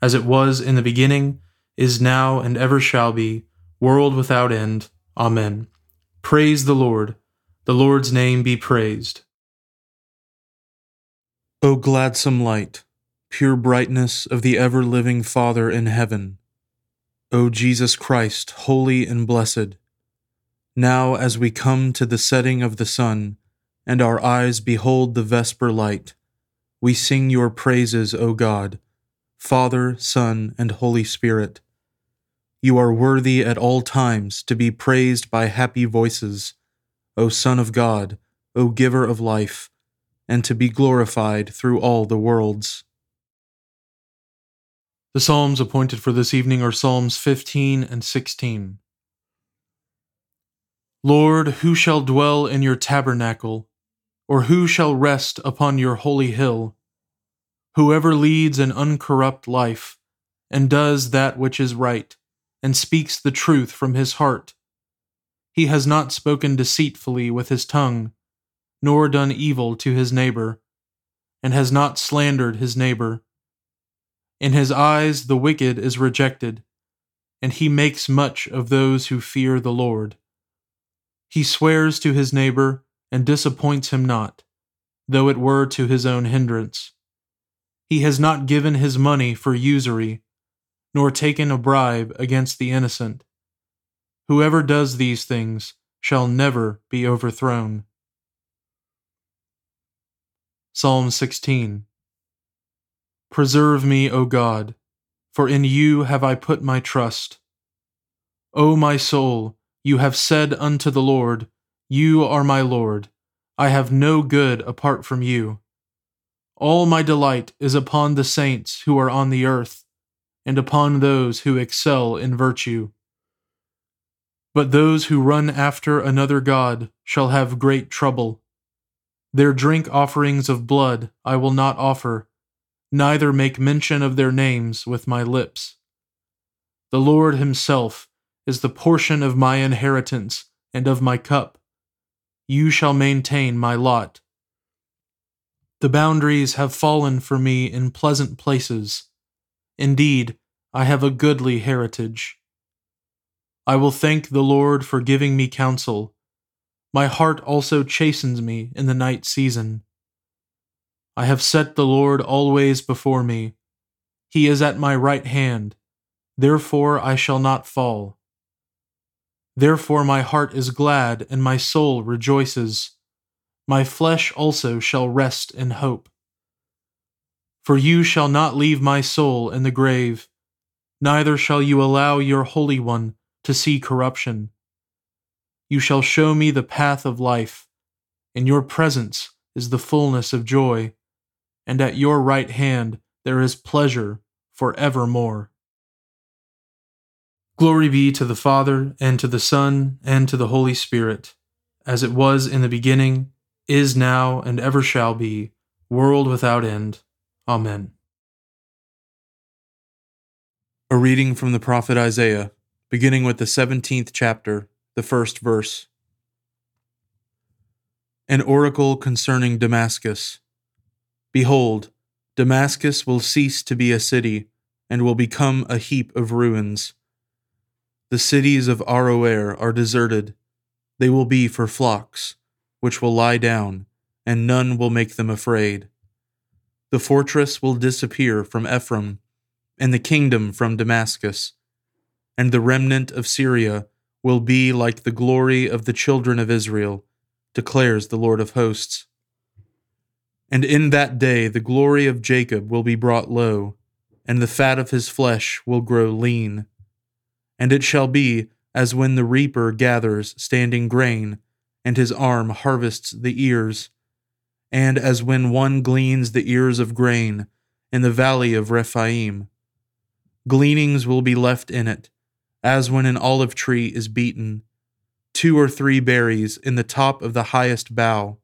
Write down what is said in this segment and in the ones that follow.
as it was in the beginning, is now, and ever shall be, world without end. Amen. Praise the Lord. The Lord's name be praised. O gladsome light, pure brightness of the ever living Father in heaven, O Jesus Christ, holy and blessed, now as we come to the setting of the sun, and our eyes behold the vesper light, we sing your praises, O God Father, Son, and Holy Spirit. You are worthy at all times to be praised by happy voices, O Son of God, O Giver of life, and to be glorified through all the worlds. The Psalms appointed for this evening are Psalms 15 and 16. Lord, who shall dwell in your tabernacle, or who shall rest upon your holy hill? Whoever leads an uncorrupt life, and does that which is right, and speaks the truth from his heart. He has not spoken deceitfully with his tongue, nor done evil to his neighbor, and has not slandered his neighbor. In his eyes the wicked is rejected, and he makes much of those who fear the Lord. He swears to his neighbor and disappoints him not, though it were to his own hindrance. He has not given his money for usury, nor taken a bribe against the innocent. Whoever does these things shall never be overthrown. Psalm 16 Preserve me, O God, for in you have I put my trust. O my soul, you have said unto the Lord, You are my Lord. I have no good apart from you. All my delight is upon the saints who are on the earth, and upon those who excel in virtue. But those who run after another God shall have great trouble. Their drink offerings of blood I will not offer, neither make mention of their names with my lips. The Lord Himself is the portion of my inheritance and of my cup. You shall maintain my lot. The boundaries have fallen for me in pleasant places. Indeed, I have a goodly heritage. I will thank the Lord for giving me counsel. My heart also chastens me in the night season. I have set the Lord always before me. He is at my right hand. Therefore I shall not fall. Therefore my heart is glad and my soul rejoices my flesh also shall rest in hope. For you shall not leave my soul in the grave, neither shall you allow your Holy One to see corruption. You shall show me the path of life. In your presence is the fullness of joy, and at your right hand there is pleasure for evermore. Glory be to the Father, and to the Son, and to the Holy Spirit, as it was in the beginning, is now, and ever shall be, world without end. Amen. A reading from the prophet Isaiah, beginning with the 17th chapter, the first verse. An oracle concerning Damascus. Behold, Damascus will cease to be a city, and will become a heap of ruins the cities of Aroer are deserted. They will be for flocks, which will lie down, and none will make them afraid. The fortress will disappear from Ephraim, and the kingdom from Damascus, and the remnant of Syria will be like the glory of the children of Israel, declares the Lord of hosts. And in that day the glory of Jacob will be brought low, and the fat of his flesh will grow lean. And it shall be as when the reaper gathers standing grain, and his arm harvests the ears, and as when one gleans the ears of grain in the valley of Rephaim. Gleanings will be left in it, as when an olive tree is beaten, two or three berries in the top of the highest bough,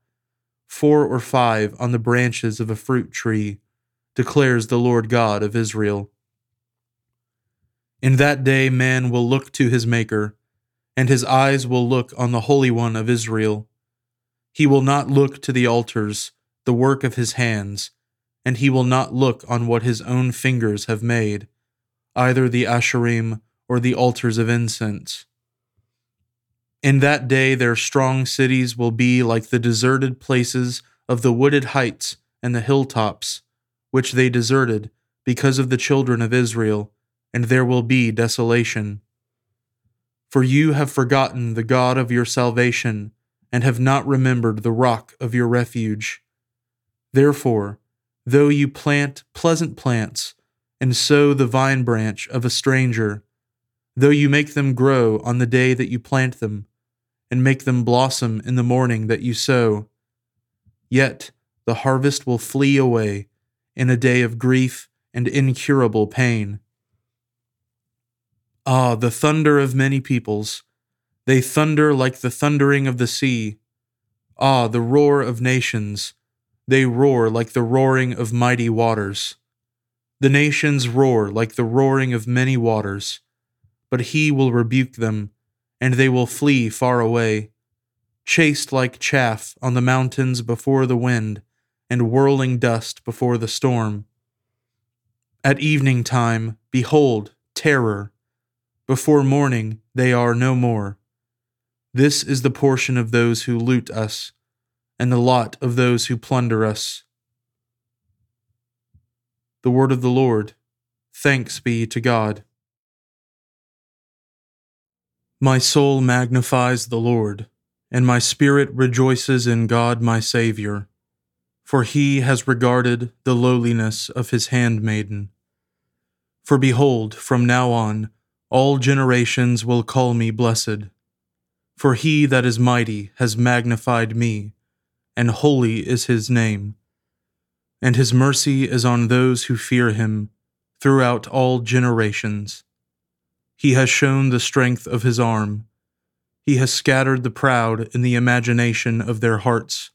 four or five on the branches of a fruit tree, declares the Lord God of Israel. In that day, man will look to his Maker, and his eyes will look on the Holy One of Israel. He will not look to the altars, the work of his hands, and he will not look on what his own fingers have made, either the Asherim or the altars of incense. In that day, their strong cities will be like the deserted places of the wooded heights and the hilltops, which they deserted because of the children of Israel and there will be desolation. For you have forgotten the God of your salvation, and have not remembered the rock of your refuge. Therefore, though you plant pleasant plants, and sow the vine branch of a stranger, though you make them grow on the day that you plant them, and make them blossom in the morning that you sow, yet the harvest will flee away in a day of grief and incurable pain Ah, the thunder of many peoples. They thunder like the thundering of the sea. Ah, the roar of nations. They roar like the roaring of mighty waters. The nations roar like the roaring of many waters. But he will rebuke them, and they will flee far away, chased like chaff on the mountains before the wind, and whirling dust before the storm. At evening time, behold, terror before morning they are no more. This is the portion of those who loot us, and the lot of those who plunder us. The word of the Lord. Thanks be to God. My soul magnifies the Lord, and my spirit rejoices in God my Saviour, for he has regarded the lowliness of his handmaiden. For behold, from now on, all generations will call me blessed. For he that is mighty has magnified me, and holy is his name. And his mercy is on those who fear him throughout all generations. He has shown the strength of his arm. He has scattered the proud in the imagination of their hearts.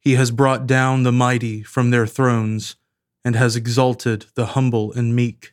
He has brought down the mighty from their thrones, and has exalted the humble and meek.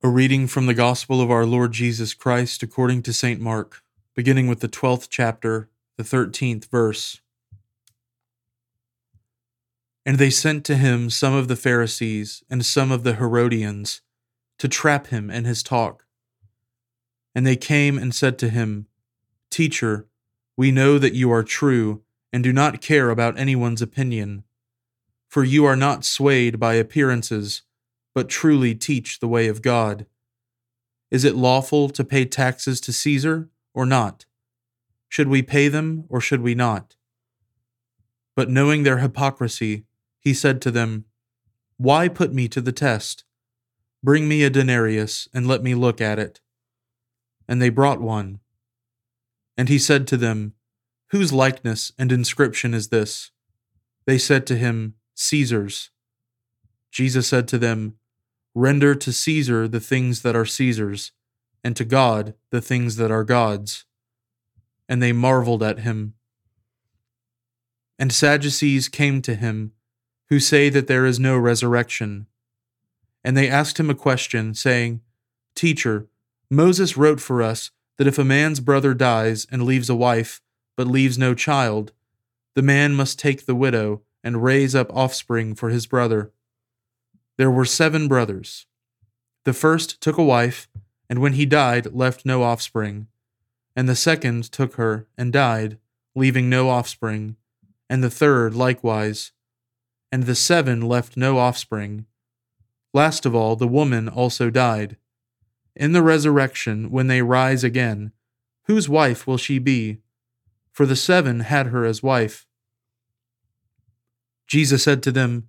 A reading from the Gospel of our Lord Jesus Christ according to St. Mark, beginning with the 12th chapter, the 13th verse. And they sent to him some of the Pharisees and some of the Herodians to trap him in his talk. And they came and said to him, Teacher, we know that you are true and do not care about anyone's opinion. For you are not swayed by appearances, but truly teach the way of God. Is it lawful to pay taxes to Caesar or not? Should we pay them or should we not? But knowing their hypocrisy, he said to them, Why put me to the test? Bring me a denarius and let me look at it. And they brought one. And he said to them, Whose likeness and inscription is this? They said to him, Caesar's. Jesus said to them, Render to Caesar the things that are Caesar's, and to God the things that are God's. And they marveled at him. And Sadducees came to him, who say that there is no resurrection. And they asked him a question, saying, Teacher, Moses wrote for us that if a man's brother dies and leaves a wife, but leaves no child, the man must take the widow and raise up offspring for his brother. There were seven brothers. The first took a wife, and when he died, left no offspring. And the second took her and died, leaving no offspring. And the third likewise. And the seven left no offspring. Last of all, the woman also died. In the resurrection, when they rise again, whose wife will she be? for the seven had her as wife. Jesus said to them,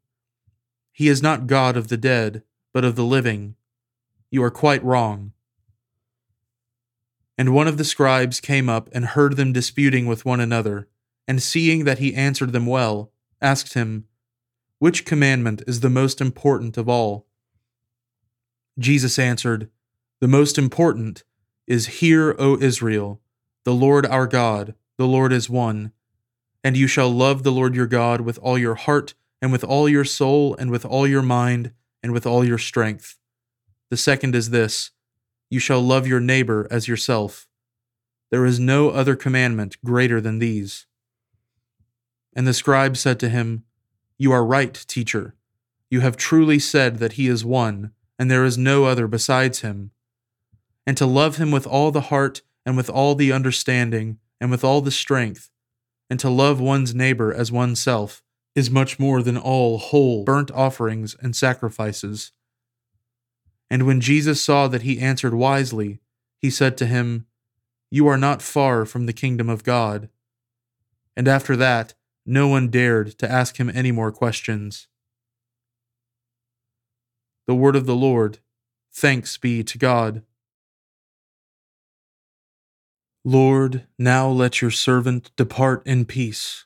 He is not God of the dead, but of the living. You are quite wrong. And one of the scribes came up and heard them disputing with one another, and seeing that he answered them well, asked him, Which commandment is the most important of all? Jesus answered, The most important is, Hear, O Israel, the Lord our God the Lord is one. And you shall love the Lord your God with all your heart, and with all your soul, and with all your mind, and with all your strength. The second is this You shall love your neighbor as yourself. There is no other commandment greater than these. And the scribe said to him, You are right, teacher. You have truly said that he is one, and there is no other besides him. And to love him with all the heart, and with all the understanding, and with all the strength, and to love one's neighbor as oneself is much more than all whole burnt offerings and sacrifices. And when Jesus saw that he answered wisely, he said to him, You are not far from the kingdom of God. And after that, no one dared to ask him any more questions. The word of the Lord. Thanks be to God. Lord, now let your servant depart in peace,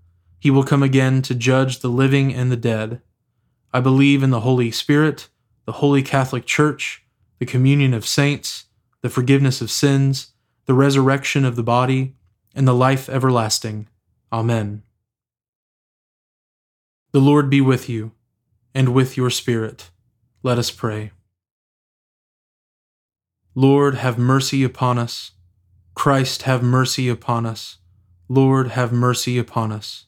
He will come again to judge the living and the dead. I believe in the Holy Spirit, the Holy Catholic Church, the communion of saints, the forgiveness of sins, the resurrection of the body, and the life everlasting. Amen. The Lord be with you, and with your spirit. Let us pray. Lord, have mercy upon us. Christ, have mercy upon us. Lord, have mercy upon us.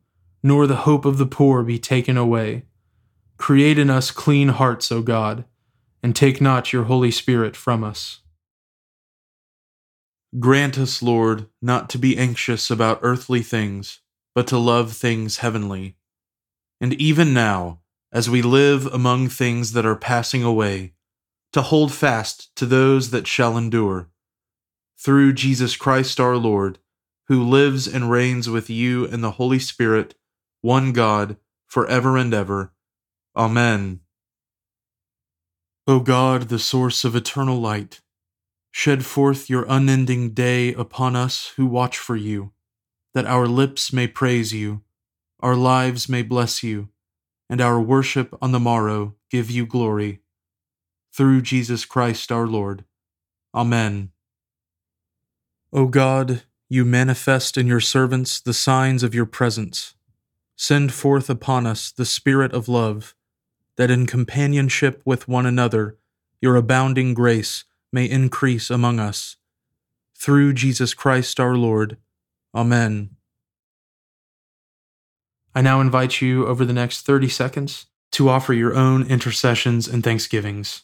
nor the hope of the poor be taken away. Create in us clean hearts, O God, and take not your Holy Spirit from us. Grant us, Lord, not to be anxious about earthly things, but to love things heavenly. And even now, as we live among things that are passing away, to hold fast to those that shall endure. Through Jesus Christ our Lord, who lives and reigns with you in the Holy Spirit, one God, for ever and ever. Amen. O God, the source of eternal light, shed forth your unending day upon us who watch for you, that our lips may praise you, our lives may bless you, and our worship on the morrow give you glory through Jesus Christ our Lord. Amen. O God, you manifest in your servants the signs of your presence. Send forth upon us the Spirit of love, that in companionship with one another your abounding grace may increase among us. Through Jesus Christ our Lord. Amen. I now invite you over the next 30 seconds to offer your own intercessions and thanksgivings.